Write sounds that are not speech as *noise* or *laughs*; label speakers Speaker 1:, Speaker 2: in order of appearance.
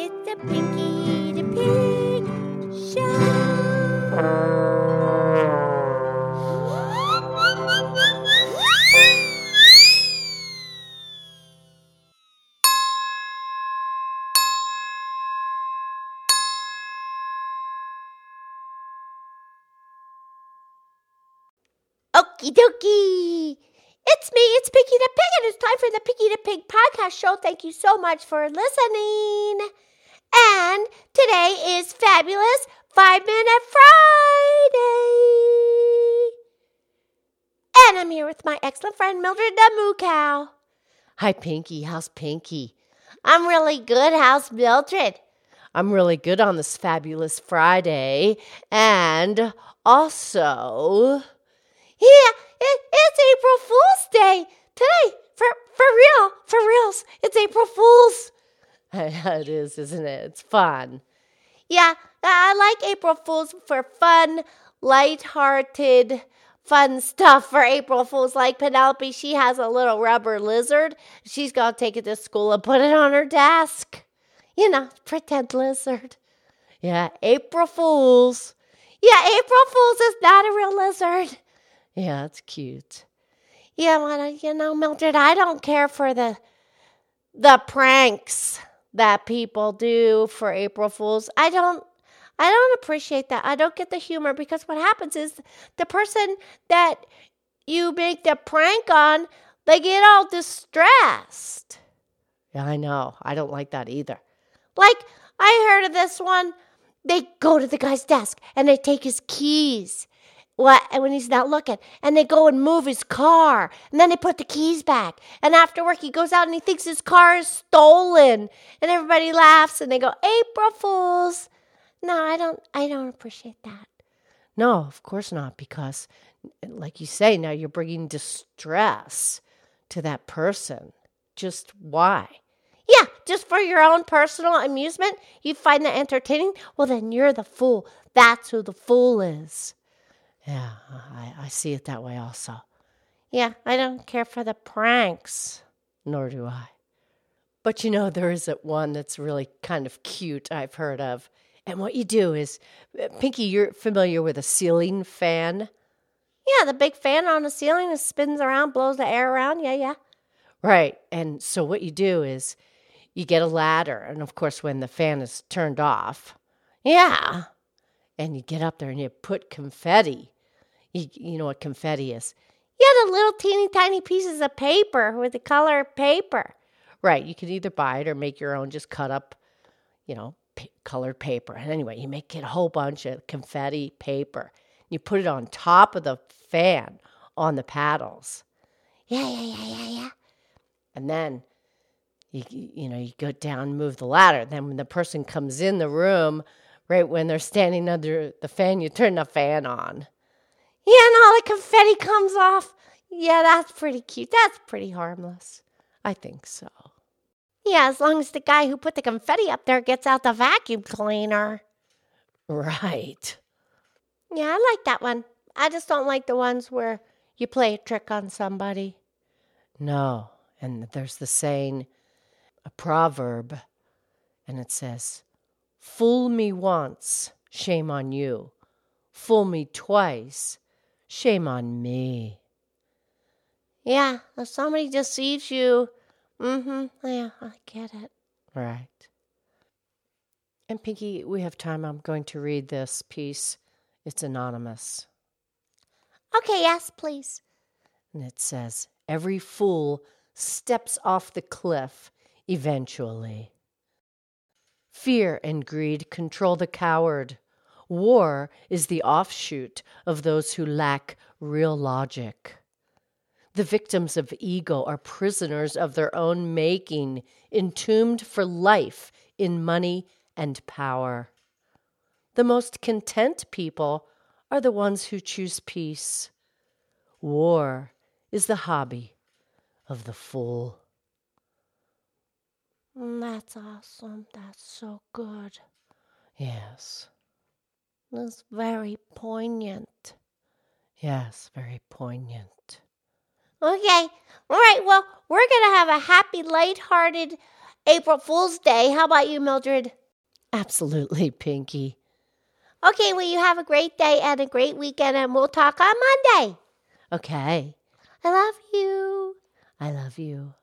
Speaker 1: It's the Pinky the Pig Show. Okie dokie. It's me, it's Pinky the Pig, and it's time for the Pinky the Pig podcast show. Thank you so much for listening. And today is fabulous Five Minute Friday. And I'm here with my excellent friend Mildred the Moo Cow.
Speaker 2: Hi, Pinky. How's Pinky?
Speaker 1: I'm really good. How's Mildred?
Speaker 2: I'm really good on this fabulous Friday. And also,
Speaker 1: Yeah, it, it's April Fool's Day today. For for real, for reals, it's April Fool's. *laughs*
Speaker 2: it is, isn't it? It's fun.
Speaker 1: Yeah, I like April Fools for fun, light-hearted, fun stuff for April Fools. Like Penelope, she has a little rubber lizard. She's gonna take it to school and put it on her desk. You know, pretend lizard.
Speaker 2: Yeah, April Fools.
Speaker 1: Yeah, April Fools is not a real lizard.
Speaker 2: Yeah, it's cute.
Speaker 1: Yeah, well, you know, Mildred, I don't care for the the pranks that people do for April Fools. I don't I don't appreciate that. I don't get the humor because what happens is the person that you make the prank on, they get all distressed.
Speaker 2: Yeah, I know. I don't like that either.
Speaker 1: Like I heard of this one. They go to the guy's desk and they take his keys. What when he's not looking, and they go and move his car, and then they put the keys back. And after work, he goes out and he thinks his car is stolen, and everybody laughs and they go April Fools. No, I don't. I don't appreciate that.
Speaker 2: No, of course not, because, like you say, now you're bringing distress to that person. Just why?
Speaker 1: Yeah, just for your own personal amusement, you find that entertaining. Well, then you're the fool. That's who the fool is.
Speaker 2: Yeah, I, I see it that way also.
Speaker 1: Yeah, I don't care for the pranks.
Speaker 2: Nor do I. But you know, there is one that's really kind of cute I've heard of. And what you do is, uh, Pinky, you're familiar with a ceiling fan?
Speaker 1: Yeah, the big fan on the ceiling that spins around, blows the air around. Yeah, yeah.
Speaker 2: Right. And so what you do is you get a ladder. And of course, when the fan is turned off,
Speaker 1: Yeah.
Speaker 2: and you get up there and you put confetti. You, you know what confetti is?
Speaker 1: Yeah, the little teeny tiny pieces of paper with the color paper.
Speaker 2: Right. You can either buy it or make your own, just cut up, you know, p- colored paper. And anyway, you make it a whole bunch of confetti paper. You put it on top of the fan on the paddles.
Speaker 1: Yeah, yeah, yeah, yeah, yeah.
Speaker 2: And then you you know, you go down, move the ladder. Then when the person comes in the room, right when they're standing under the fan, you turn the fan on.
Speaker 1: Yeah, and all the confetti comes off. Yeah, that's pretty cute. That's pretty harmless.
Speaker 2: I think so.
Speaker 1: Yeah, as long as the guy who put the confetti up there gets out the vacuum cleaner.
Speaker 2: Right.
Speaker 1: Yeah, I like that one. I just don't like the ones where you play a trick on somebody.
Speaker 2: No. And there's the saying, a proverb, and it says, Fool me once, shame on you. Fool me twice, shame on me.
Speaker 1: Yeah, if somebody deceives you, mm-hmm, yeah, I get it.
Speaker 2: Right. And Pinky, we have time. I'm going to read this piece. It's anonymous.
Speaker 1: Okay, yes, please.
Speaker 2: And it says, Every fool steps off the cliff eventually. Fear and greed control the coward. War is the offshoot of those who lack real logic. The victims of ego are prisoners of their own making, entombed for life in money and power. The most content people are the ones who choose peace. War is the hobby of the fool.
Speaker 1: That's awesome. That's so good.
Speaker 2: Yes,
Speaker 1: That's very poignant.
Speaker 2: yes, very poignant.
Speaker 1: Okay. All right. Well, we're going to have a happy, lighthearted April Fool's Day. How about you, Mildred?
Speaker 2: Absolutely, Pinky.
Speaker 1: Okay, well, you have a great day and a great weekend, and we'll talk on Monday.
Speaker 2: Okay.
Speaker 1: I love you.
Speaker 2: I love you.